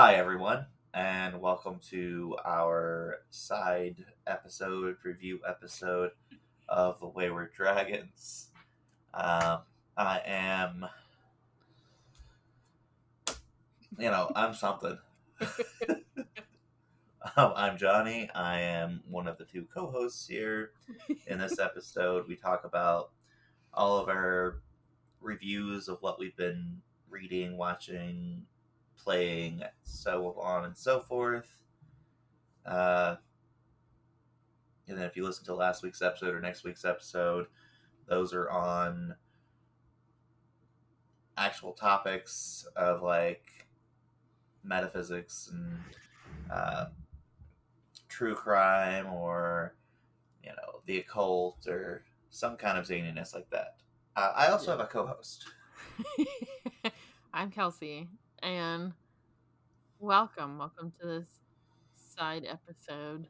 Hi, everyone, and welcome to our side episode, review episode of The Wayward Dragons. Um, I am, you know, I'm something. um, I'm Johnny. I am one of the two co hosts here. In this episode, we talk about all of our reviews of what we've been reading, watching, playing, so on and so forth. Uh, and then if you listen to last week's episode or next week's episode, those are on actual topics of like metaphysics and uh, true crime or you know the occult or some kind of zaniness like that. Uh, I also have a co-host. I'm Kelsey, and welcome, welcome to this side episode.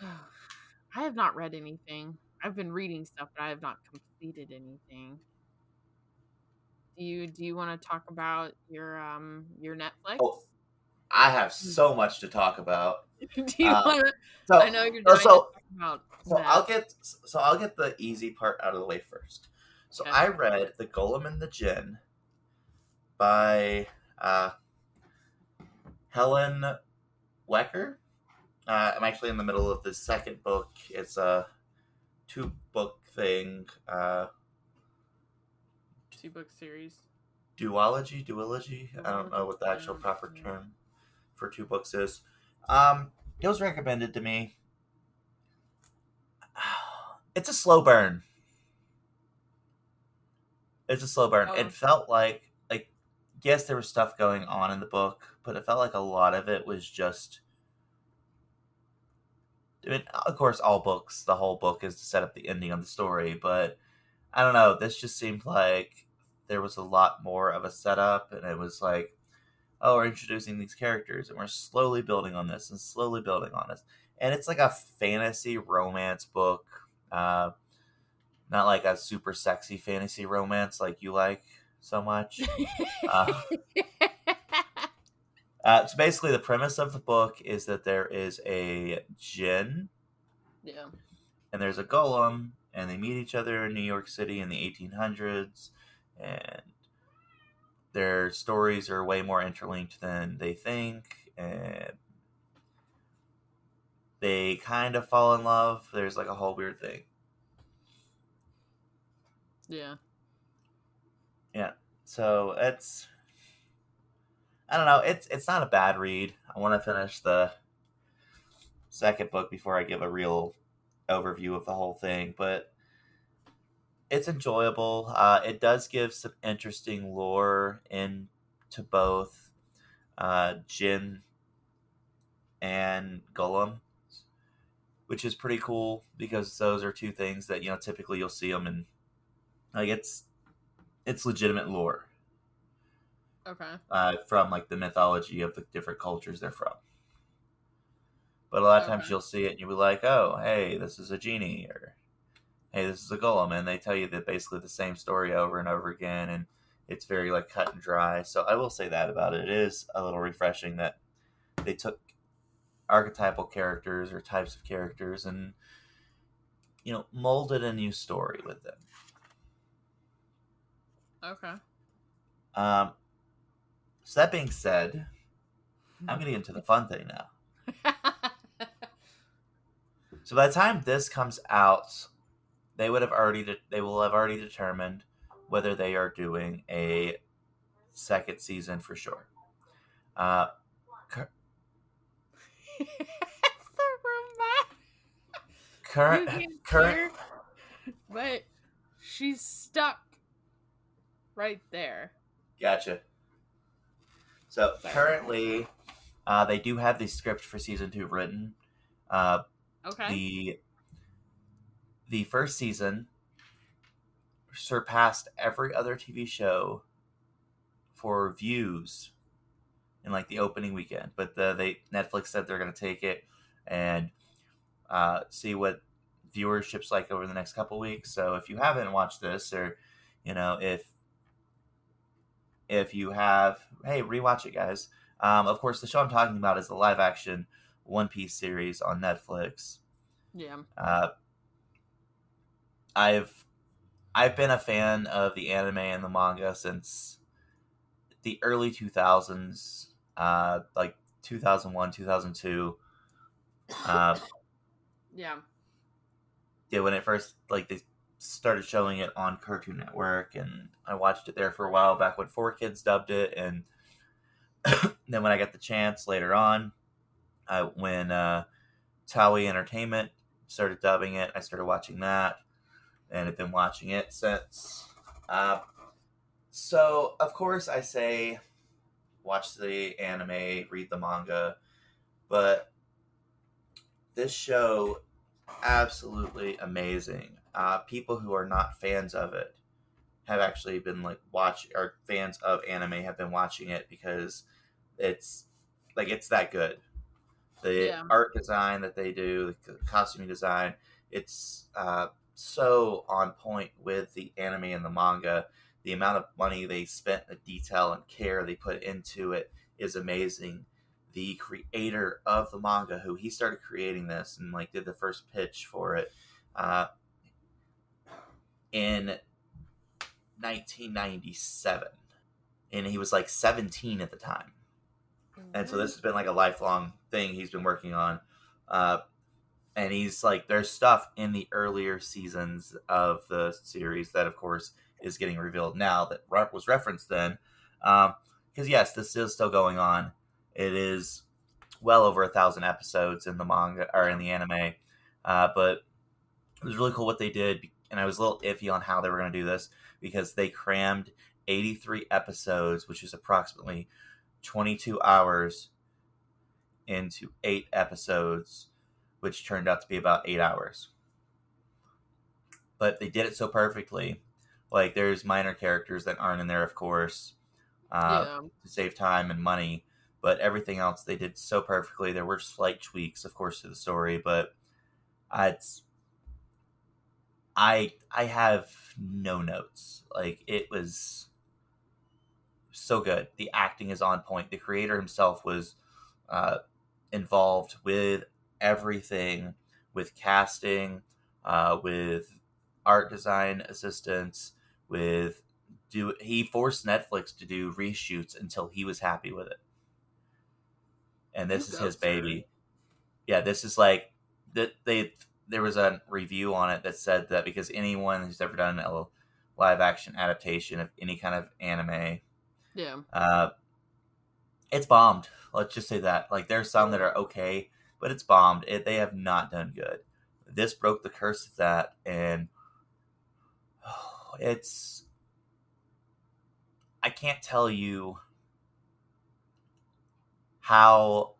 I have not read anything. I've been reading stuff, but I have not completed anything. Do you do you want to talk about your um your Netflix? Oh, I have so much to talk about. do you uh, want to? So, I know you're so- dying so- about So that. I'll get so I'll get the easy part out of the way first. So Okay. I read The Golem and the Djinn by uh, Helene Wecker. Uh, I'm actually in the middle of the second book. It's a two book thing, uh, two book series. duology, duology. I don't know what the actual proper term for two books is. Um, it was recommended to me. It's a slow burn. It's a slow burn. Oh. It felt like yes, there was stuff going on in the book, but it felt like a lot of it was just. I mean, of course, all books, the whole book is to set up the ending of the story, but I don't know. This just seemed like there was a lot more of a setup, and it was like, oh, we're introducing these characters, and we're slowly building on this and slowly building on this, and it's like a fantasy romance book, uh, not like a super sexy fantasy romance like you like so much. Uh, uh, so basically, the premise of the book is that there is a djinn yeah. and there's a golem and they meet each other in New York City in the 1800s and their stories are way more interlinked than they think and they kind of fall in love there's like a whole weird thing Yeah. So it's I don't know it's it's not a bad read. I want to finish the second book before I give a real overview of the whole thing but it's enjoyable. Uh, it does give some interesting lore into both uh, Djinn and Golem which is pretty cool because those are two things that you know typically you'll see them in like it's it's legitimate lore Okay. uh, from like the mythology of the different cultures they're from. But a lot of times you'll see it and you'll be like, "Oh, hey, this is a genie," or "Hey, this is a golem," and they tell you that basically the same story over and over again, and it's very like cut and dry. So I will say that about it. It is a little refreshing that they took archetypal characters or types of characters and you know molded a new story with them. Okay. Um, so that being said, I'm going to get into the fun thing now. So by the time this comes out, they would have already de- they will have already determined whether they are doing a second season for sure. Uh, cur- it's the robot. current current but she's stuck right there. gotcha. So currently, uh, they do have the script for season two written. Uh, Okay. the the first season surpassed every other TV show for views in like the opening weekend. But the they Netflix said they're going to take it and uh, see what viewership's like over the next couple weeks. So if you haven't watched this, or you know if if you have, hey, rewatch it, guys. Um, of course, the show I'm talking about is the live action One Piece series on Netflix. Yeah. Uh, I've I've been a fan of the anime and the manga since the early 2000s, uh, like 2001, 2002. Uh, Yeah. yeah, when it first like they started showing it on Cartoon Network, and I watched it there for a while back when 4Kids dubbed it, and then when I got the chance later on, I, when uh, Toei Entertainment started dubbing it, I started watching that, and I've been watching it since. Uh, so of course I say, watch the anime, read the manga, but this show absolutely amazing. Uh, people who are not fans of it have actually been like watch or fans of anime have been watching it because it's like it's that good. The Yeah. art design that they do, the costuming design, it's uh, so on point with the anime and the manga. The amount of money they spent, the detail and care they put into it is amazing the creator of the manga who he started creating this and like did the first pitch for it uh, in 1997 and he was like 17 at the time. And so this has been like a lifelong thing he's been working on. Uh, and he's like there's stuff in the earlier seasons of the series that of course is getting revealed now that was referenced then. Because yes this is still going on. It is well over a thousand episodes in the manga or in the anime. Uh, but it was really cool what they did and i was a little iffy on how they were going to do this because they crammed 83 episodes which is approximately 22 hours into eight episodes which turned out to be about eight hours. But they did it so perfectly. Like there's minor characters that aren't in there of course uh, yeah. to save time and money but everything else they did so perfectly. There were slight tweaks of course to the story but uh, it's i i have no notes. Like it was so good. The acting is on point. The creator himself was uh, involved with everything with casting uh, with art design assistance, with do he forced netflix to do reshoots until he was happy with it. And this is his baby. Yeah this is like that they there was a review on it that said that because anyone who's ever done a live action adaptation of any kind of anime Yeah. uh, it's bombed. Let's just say that. Like, there's some that are okay, but it's bombed. It, they have not done good. This broke the curse of that, and it's. I can't tell you how,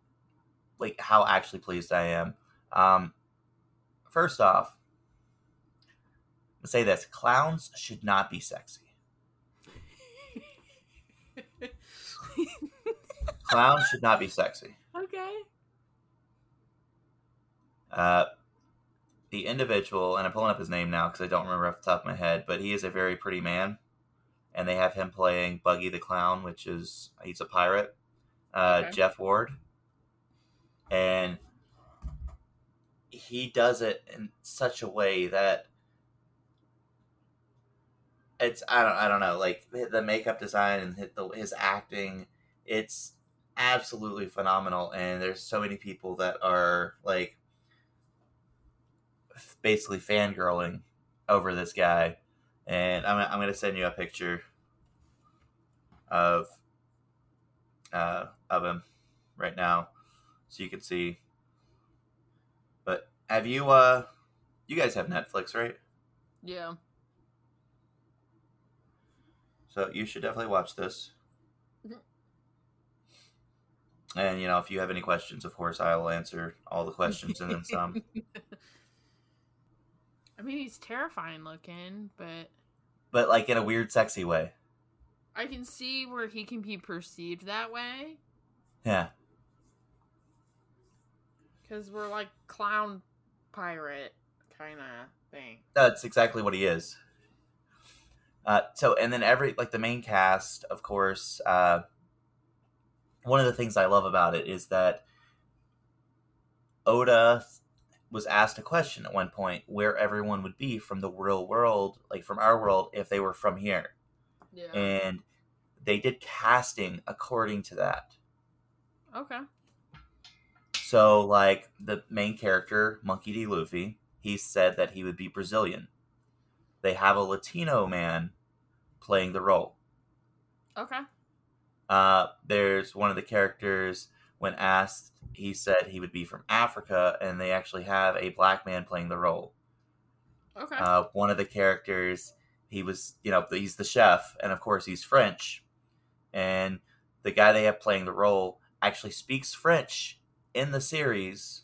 like, how actually pleased I am. Um, first off, let's say this: clowns should not be sexy. Clowns should not be sexy. okay. Uh, the individual, and I'm pulling up his name now because I don't remember off the top of my head, but he is a very pretty man, and they have him playing Buggy the Clown, which is he's a pirate, uh, Okay. Jeff Ward, and he does it in such a way that it's I don't I don't know like the makeup design and his- the- his acting, it's absolutely phenomenal, and there's so many people that are like basically fangirling over this guy, and I'm I'm gonna send you a picture of uh, of him right now, so you can see. Have you uh, you guys have Netflix, right? Yeah. So you should definitely watch this. Mhm. And you know, if you have any questions, of course, I'll answer all the questions and then some. I mean, he's terrifying looking, but but like in a weird, sexy way. I can see where he can be perceived that way Yeah, because we're like clown pirate kind of thing. that's exactly what he is. Uh, so and then every like the main cast, of course. Uh, one of the things I love about it is that Oda was asked a question at one point where everyone would be from the real world, like from our world, if they were from here. Yeah. And they did casting according to that. okay. So, like the main character, Monkey D. Luffy, he said that he would be Brazilian. They have a Latino man playing the role. Okay. Uh, there's one of the characters, when asked, he said he would be from Africa, and they actually have a black man playing the role. Okay. Uh, one of the characters, he was, you know, he's the chef, and of course he's French. And the guy they have playing the role actually speaks French in the series,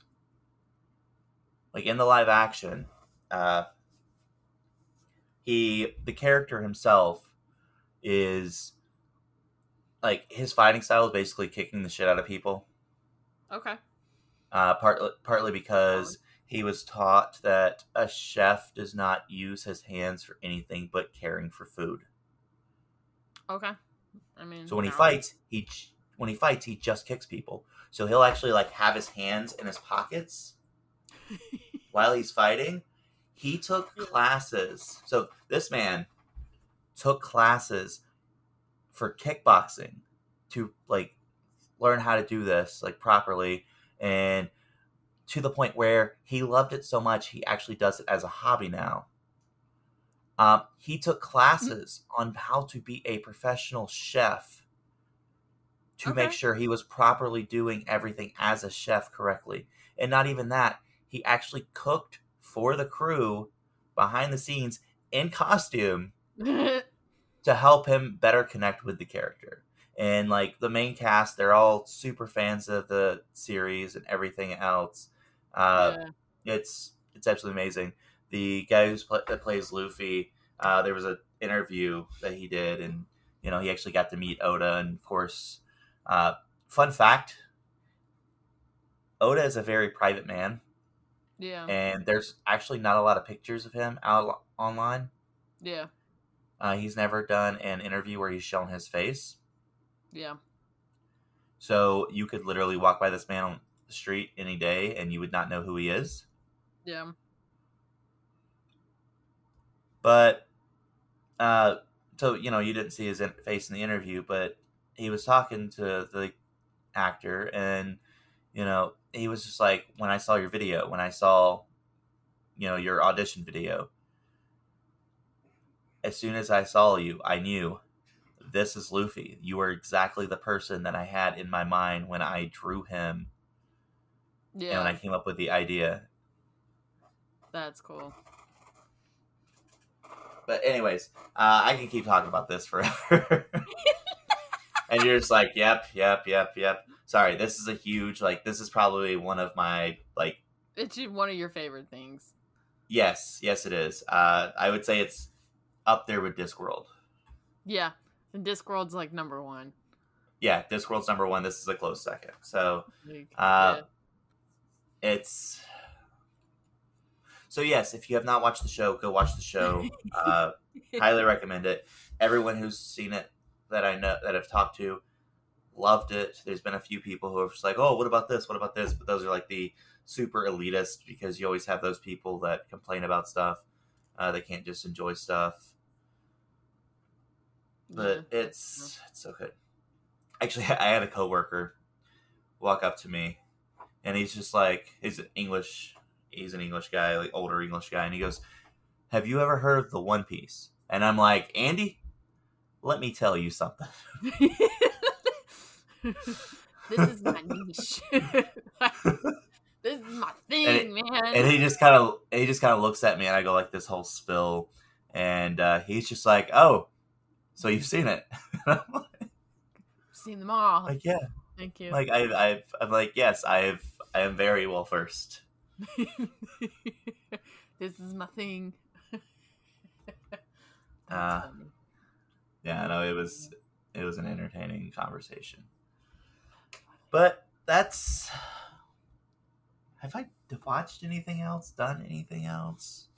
like in the live action. Uh, he, the character himself, is like his fighting style is basically kicking the shit out of people. okay. Uh, partly, partly because he was taught that a chef does not use his hands for anything but caring for food. Okay. I mean. So when he fights, he when he fights, he just kicks people. So he'll actually like have his hands in his pockets while he's fighting. He took classes. So this man took classes for kickboxing to like learn how to do this like properly and to the point where he loved it so much he actually does it as a hobby now. Um, he took classes on how to be a professional chef to make sure he was properly doing everything as a chef correctly. And not even that, he actually cooked for the crew behind the scenes in costume to help him better connect with the character. And like the main cast, they're all super fans of the series and everything else. Uh, yeah. it's it's absolutely amazing. The guy who's pl- that plays Luffy, uh, there was an interview that he did, and you know he actually got to meet Oda. And of course, uh, fun fact: Oda is a very private man, Yeah. and there's actually not a lot of pictures of him out online. Yeah. Uh, he's never done an interview where he's shown his face, Yeah. so you could literally walk by this man on the street any day, and you would not know who he is. Yeah. but uh so you know you didn't see his face in the interview but he was talking to the actor and you know he was just like when i saw your video when i saw you know your audition video as soon as i saw you i knew this is luffy you are exactly the person that i had in my mind when i drew him Yeah. and when i came up with the idea That's cool. But anyways, uh, I can keep talking about this forever. and you're just like, yep, yep, yep, yep. Sorry, this is a huge like. This is probably one of my like. It's one of your favorite things. Yes, yes, it is. Uh, I would say it's up there with Discworld. Yeah. And Discworld's like number one. Yeah, Discworld's number one. This is a close second. So Uh, it's. So yes, if you have not watched the show, go watch the show. Uh, highly recommend it. Everyone who's seen it that I know that I've talked to loved it. There's been a few people who are just like, "Oh, what about this? What about this?" But those are like the super elitist because you always have those people that complain about stuff. Uh, they can't just enjoy stuff, but it's it's so good. Actually, I had a coworker walk up to me, and he's just like, he's an English, he's an English guy, like older English guy, and he goes, "Have you ever heard of the One Piece?" And I'm like, Andy, let me tell you something. this is my niche. this is my thing, And man. And he just kind of, he just kind of looks at me, and I go like this whole spill, and uh, he's just like, "Oh, so you've seen it?" Seen them all. like, yeah, Thank you. like I, I've, I'm like, yes, I've, I am very well versed. this is my thing. Uh, funny. Yeah, no, it was, it was an entertaining conversation. But that's. Have I watched anything else? Done anything else?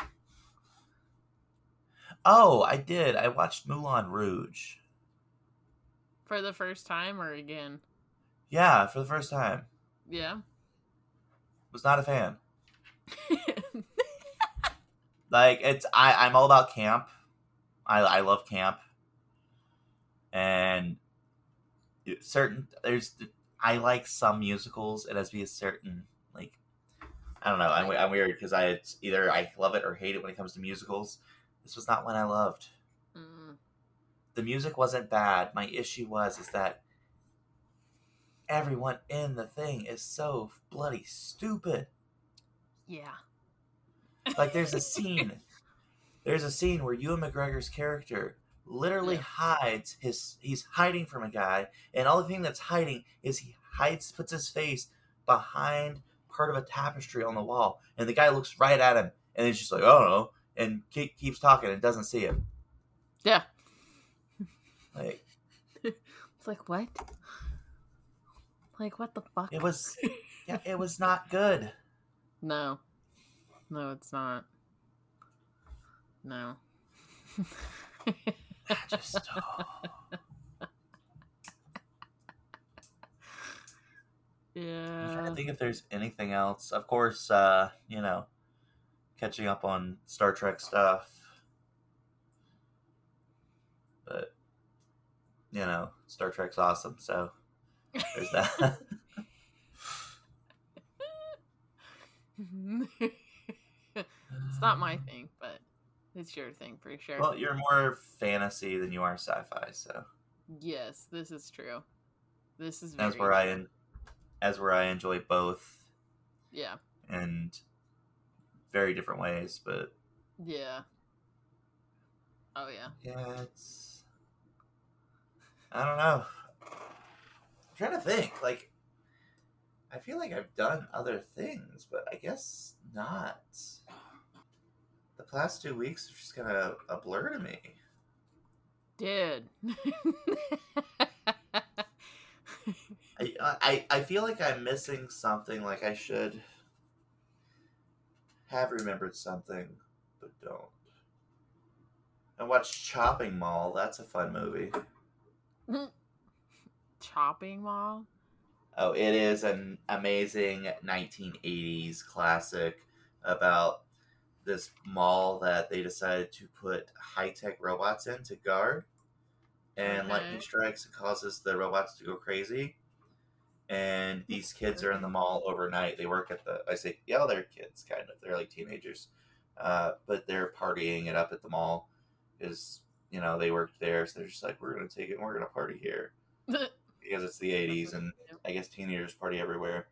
Oh, I did. I watched Moulin Rouge. For the first time or again? Yeah, for the first time. Yeah. Was not a fan. like it's I I'm all about camp. I I love camp. And certain there's I like some musicals. It has to be a certain like I don't know. I'm, I'm weird because I either I love it or hate it when it comes to musicals. This was not one I loved. Mm. The music wasn't bad. My issue was is that everyone in the thing is so bloody stupid. Yeah. Like there's a scene there's a scene where Ewan McGregor's character literally Yeah. hides his he's hiding from a guy and all the thing that's hiding is he hides puts his face behind part of a tapestry on the wall and the guy looks right at him and he's just like oh no and keep, keeps talking and doesn't see him Yeah. like It's like what? Like what the fuck? it was yeah it was not good No. No, it's not. No. I just oh. I'm trying to think if there's anything else. Of course, uh, you know, catching up on Star Trek stuff. But you know, Star Trek's awesome, so there's that. it's not my thing, but it's your thing for sure. well, you're more fantasy than you are sci-fi, so yes, this is true. This is very where I true. en- as where I enjoy both Yeah. and very different ways, but Yeah. Oh yeah. Yeah, it's. I don't know. I'm trying to think. Like, I feel like I've done other things, but I guess not. The past two weeks are just kind of a blur to me. Dude. I, I I feel like I'm missing something. Like I should have remembered something, but don't. I watched Chopping Mall. That's a fun movie. Chopping mall? Oh, it is an amazing 1980s classic about this mall that they decided to put high tech robots in to guard. And lightning strikes and causes the robots to go crazy. And these kids are in the mall overnight. They work at the, I say, yeah, they're kids, kind of. They're like teenagers. Uh, but they're partying it up at the mall because, you know, they worked there. So they're just like, we're going to take it and we're going to party here because it's the 80s and I guess teenagers party everywhere,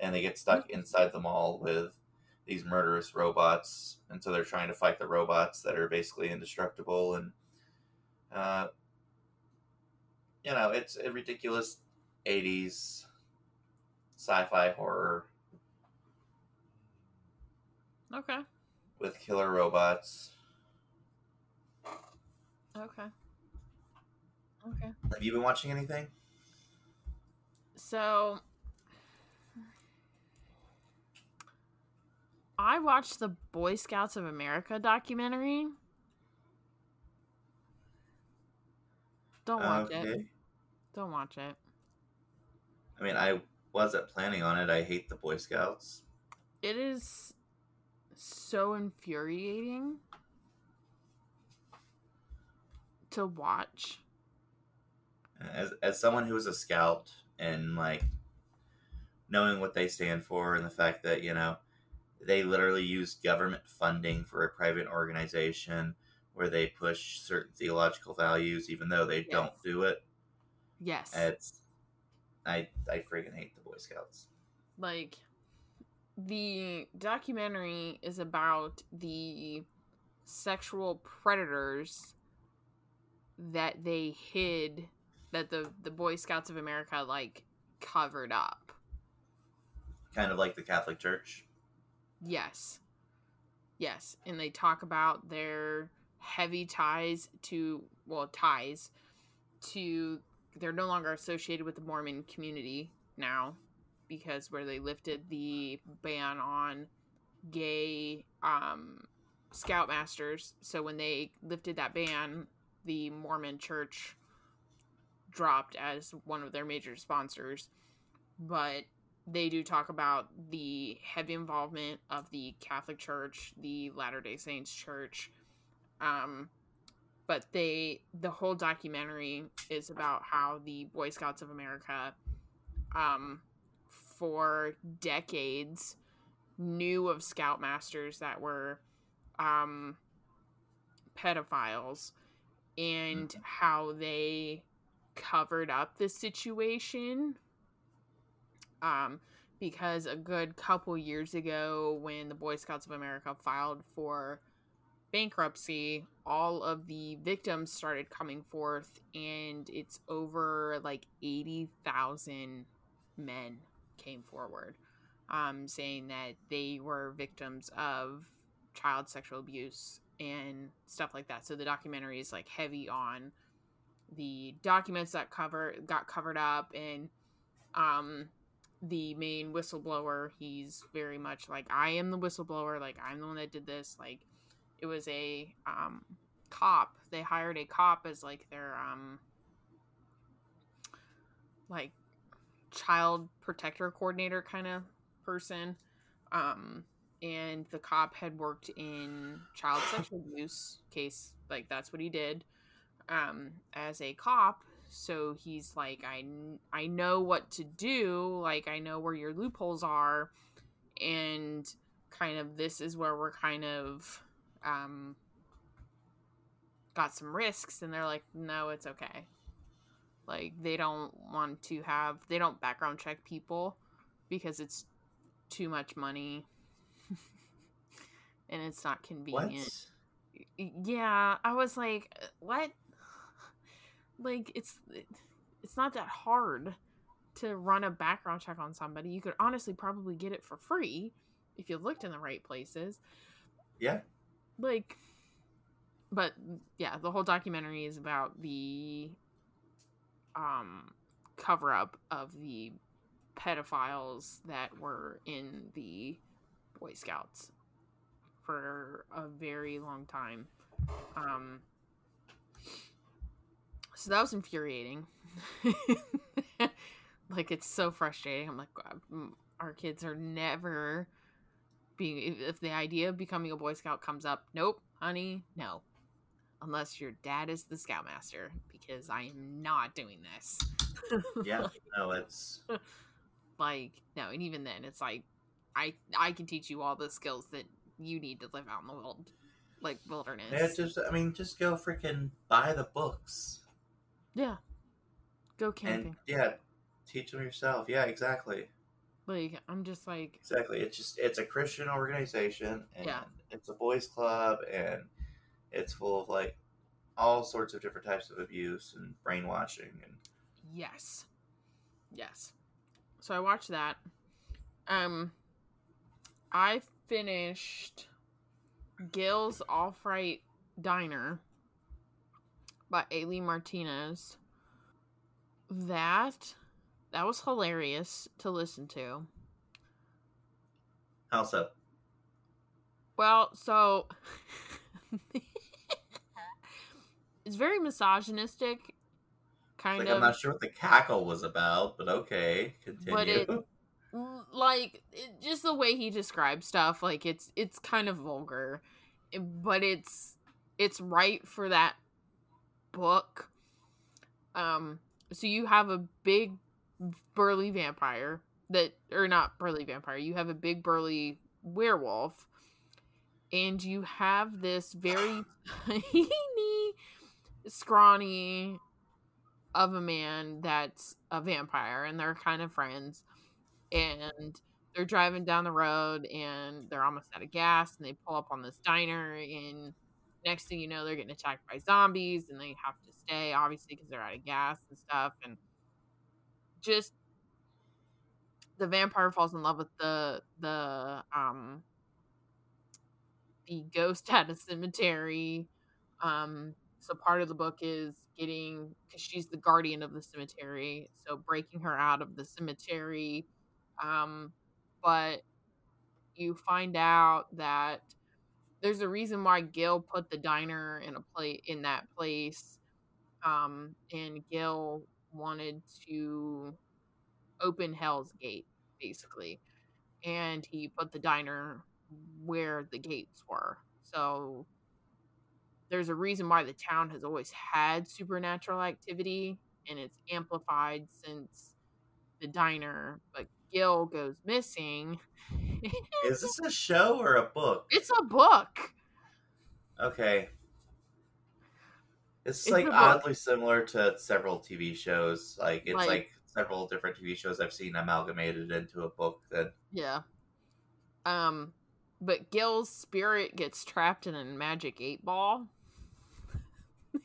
and they get stuck inside the mall with these murderous robots, and so they're trying to fight the robots that are basically indestructible, and uh, you know, it's a ridiculous '80s sci-fi horror okay. with killer robots. Okay. Okay. Have you been watching anything? So I watched the Boy Scouts of America documentary. Don't watch it. Don't watch it. I mean, I wasn't planning on it. I hate the Boy Scouts. It is so infuriating to watch. as as someone who was a scout and like knowing what they stand for and the fact that you know they literally use government funding for a private organization where they push certain theological values even though they don't do it. Yes. it's i i freaking hate the boy scouts. Like the documentary is about the sexual predators that they hid that the the boy scouts of america like covered up. Kind of like the catholic church yes yes and they talk about their heavy ties to well ties to they're no longer associated with the mormon community now because where they lifted the ban on gay um Scoutmasters. So when they lifted that ban, the Mormon Church dropped as one of their major sponsors. But they do talk about the heavy involvement of the Catholic Church, the Latter day Saints Church. Um, but they, the whole documentary is about how the Boy Scouts of America, um, for decades, knew of Scoutmasters that were um, pedophiles and mm-hmm. how they covered up the situation um, because a good couple years ago, when the Boy Scouts of America filed for bankruptcy, all of the victims started coming forth, and it's over like 80,000 men came forward um, saying that they were victims of child sexual abuse and stuff like that. So the documentary is like heavy on the documents that cover got covered up and um the main whistleblower. He's very much like i am the whistleblower. Like i'm the one that did this. Like it was a um cop. They hired a cop as like their um like child protector coordinator kind of person. Um and the cop had worked in child sexual abuse case. Like that's what he did um as a cop so he's like i i know what to do. Like i know where your loopholes are. And kind of this is where we're kind of um got some risks. And they're like no it's okay. Like they don't want to have they don't background check people because it's too much money. And it's not convenient. What? yeah i was like what like it's it's not that hard to run a background check on somebody. You could honestly probably get it for free if you looked in the right places. Yeah. Like but yeah, the whole documentary is about the um cover up of the pedophiles that were in the Boy Scouts for a very long time. Um so that was infuriating. like it's so frustrating. I'm like, our kids are never being. If the idea of becoming a Boy Scout comes up, nope, honey, no. Unless your dad is the Scoutmaster, because I am not doing this. yeah, no, it's like no, and even then, it's like I I can teach you all the skills that you need to live out in the world, like wilderness. Yeah, just I mean, just go freaking buy the books. Yeah. Go camping. And, yeah. Teach them yourself. Yeah, exactly. Like I'm just like exactly. It's just it's a Christian organization and yeah. it's a boys club and it's full of like all sorts of different types of abuse and brainwashing and yes, yes. So I watched that. Um, I finished Gil's All Fright Diner by A. Lee Martinez. That that was hilarious to listen to. How so? Well, so it's very misogynistic. Kind like, of. I'm not sure what the cackle was about, but okay, continue. But it, like, it, just the way he describes stuff, like it's it's kind of vulgar, but it's it's right for that book. Um, so you have a big burly vampire that, or not burly vampire. You have a big burly werewolf, and you have this very tiny, scrawny of a man that's a vampire, and they're kind of friends, and they're driving down the road and they're almost out of gas and they pull up on this diner and next thing you know, they're getting attacked by zombies and they have to stay, obviously, because they're out of gas and stuff. And just the vampire falls in love with the the um the ghost at a cemetery. Um, so part of the book is getting because she's the guardian of the cemetery, so breaking her out of the cemetery. Um, but you find out that there's a reason why Gil put the diner in a plate in that place. Um, and Gil wanted to open Hell's Gate, basically. And he put the diner where the gates were. So there's a reason why the town has always had supernatural activity and it's amplified since the diner. But Gil goes missing. Is this a show or a book? It's a book. Okay. It's, It's like oddly similar to several TV shows. Like it's Like- like, several different TV shows I've seen amalgamated into a book. Then Yeah. Um, but Gil's spirit gets trapped in a magic eight ball.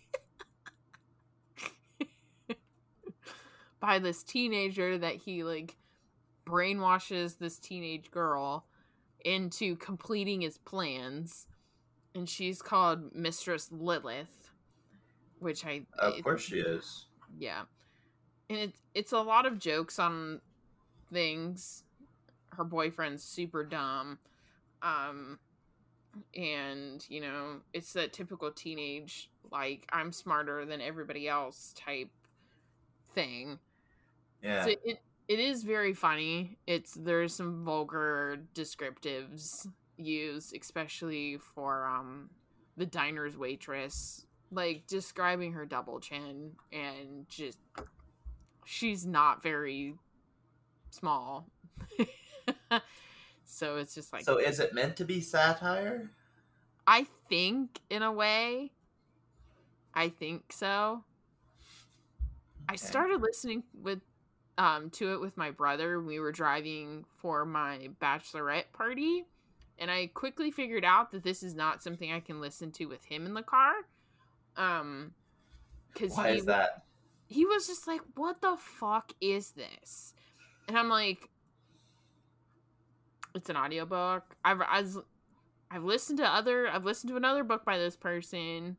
By this teenager that he like brainwashes this teenage girl into completing his plans. And she's called Mistress Lilith, which I of course she is. yeah and it's it's a lot of jokes on things her boyfriend's super dumb um and you know it's that typical teenage like i'm smarter than everybody else type thing Yeah. so it it is very funny. It's there's some vulgar descriptives used especially for um the diner's waitress like describing her double chin and just she's not very small. So it's just like so is it meant to be satire? i think in a way i think so. I started listening with um to it with my brother. We were driving for my bachelorette party, and I quickly figured out that this is not something I can listen to with him in the car. Um, because Why he is that? he was just like, "What the fuck is this?" And I'm like, "It's an audiobook. I've I've, I've listened to other I've listened to another book by this person,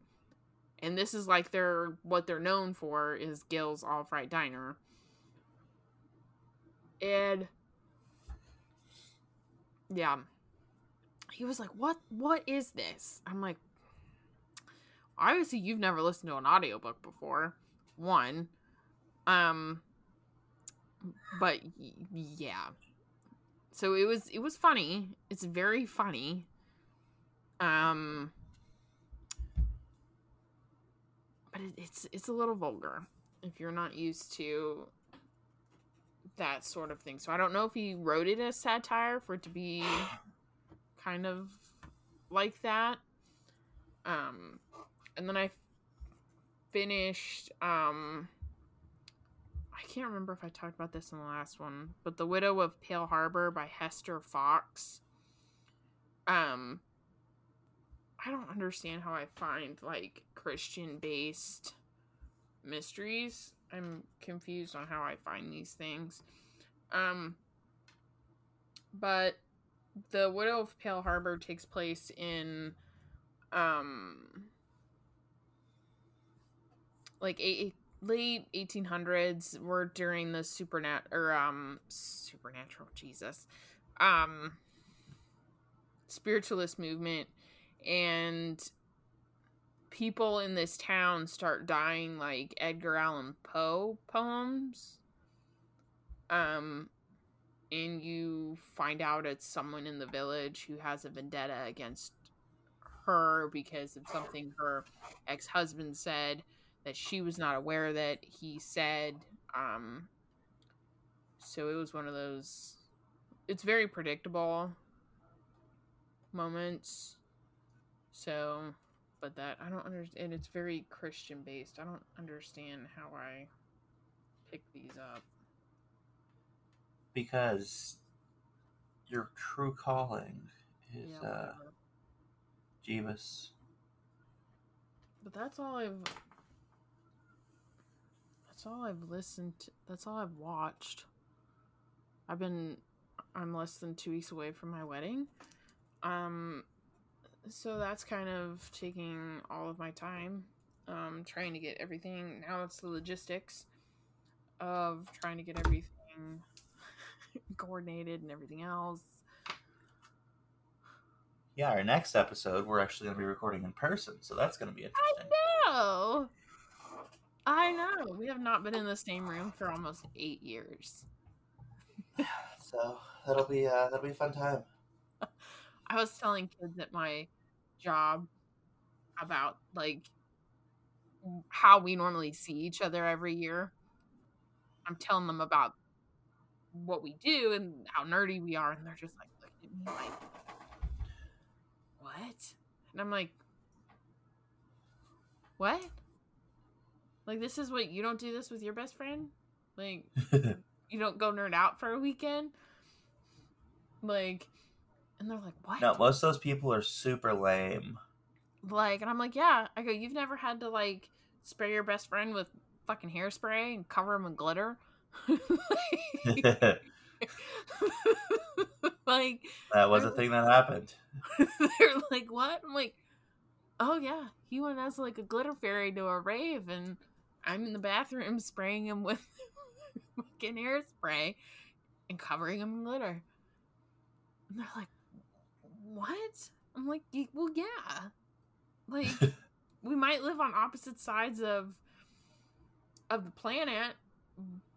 and this is like their what they're known for is Gil's All Fright Diner." And yeah, he was like, "What? What is this?" I'm like, obviously you've never listened to an audiobook before one um but yeah so it was it was funny it's very funny um but it, it's it's a little vulgar if you're not used to that sort of thing so i don't know if he wrote it as satire for it to be kind of like that um and then i finished um I can't remember if I talked about this in the last one, but The Widow of Pale Harbor by Hester Fox. Um I don't understand how I find like Christian based mysteries. I'm confused on how I find these things. Um but The Widow of Pale Harbor takes place in um like eight, late 1800s were during the supernat or um supernatural jesus. Um spiritualist movement. And people in this town start dying like edgar allan poe poems um and you find out it's someone in the village who has a vendetta against her because of something her ex-husband said that she was not aware that he said um so it was one of those it's very predictable moments. So but that i don't understand and it's very christian based i don't understand how i pick these up Because your true calling is yeah uh. Jeebus. but that's all i've that's all i've listened to that's all i've watched i've been i'm less than two weeks away from my wedding um so that's kind of taking all of my time um trying to get everything now it's the logistics of trying to get everything coordinated and everything else yeah, our next episode we're actually going to be recording in person, so that's going to be interesting. No. I know. We have not been in the same room for almost eight years. So that'll be uh, that'll be a fun time. I was telling kids at my job about like how we normally see each other every year. I'm telling them about what we do and how nerdy we are, and they're just like looking at me like, "What?" And I'm like, "What? Like this is what you don't do this with your best friend? Like you don't go nerd out for a weekend?" Like, and they're like, "What?" no, most of those people are super lame. like and i'm like yeah i go you've never had to like spray your best friend with fucking hairspray and cover him in glitter like that was a thing that happened. they're like what i'm like oh yeah he went as like a glitter fairy to a rave and i'm in the bathroom spraying him with fucking hairspray and covering him in glitter and they're like what? I'm like well yeah. Like we might live on opposite sides of of the planet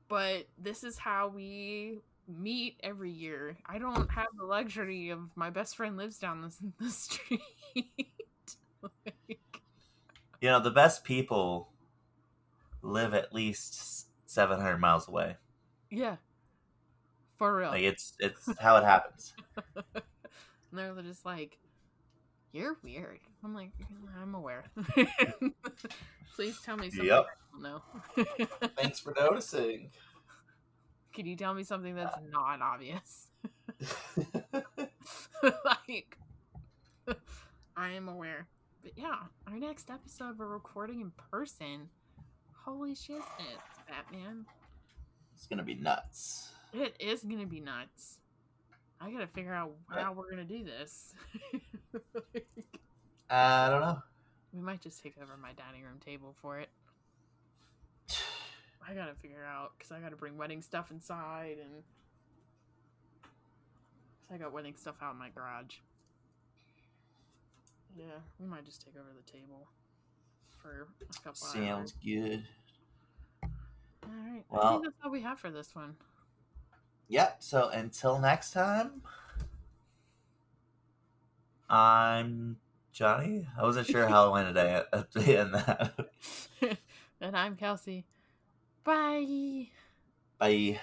but this is how we meet every year. I don't have the luxury of my best friend lives down this the street. Like, You know, the best people live at least seven hundred miles away. yeah. For real. Like it's it's how it happens. And they're just like you're weird i'm like i'm aware please tell me something Yep. i don't know Thanks for noticing. Can you tell me something that's uh. not obvious? like, I am aware. But yeah, our next episode we're recording in person. Holy shit, Batman. it's gonna be nuts. It is gonna be nuts. I gotta figure out how we're gonna do this. Uh, I don't know. we might just take over my dining room table for it. I gotta figure out because I gotta bring wedding stuff inside and 'cause I got wedding stuff out in my garage. Yeah, we might just take over the table for a couple Sounds hours. good. All right, I think that's all we have for this one. Yep. So until next time, I'm Johnny. I wasn't sure how I went today at, the end that. and I'm Kelsey. Bye. Bye.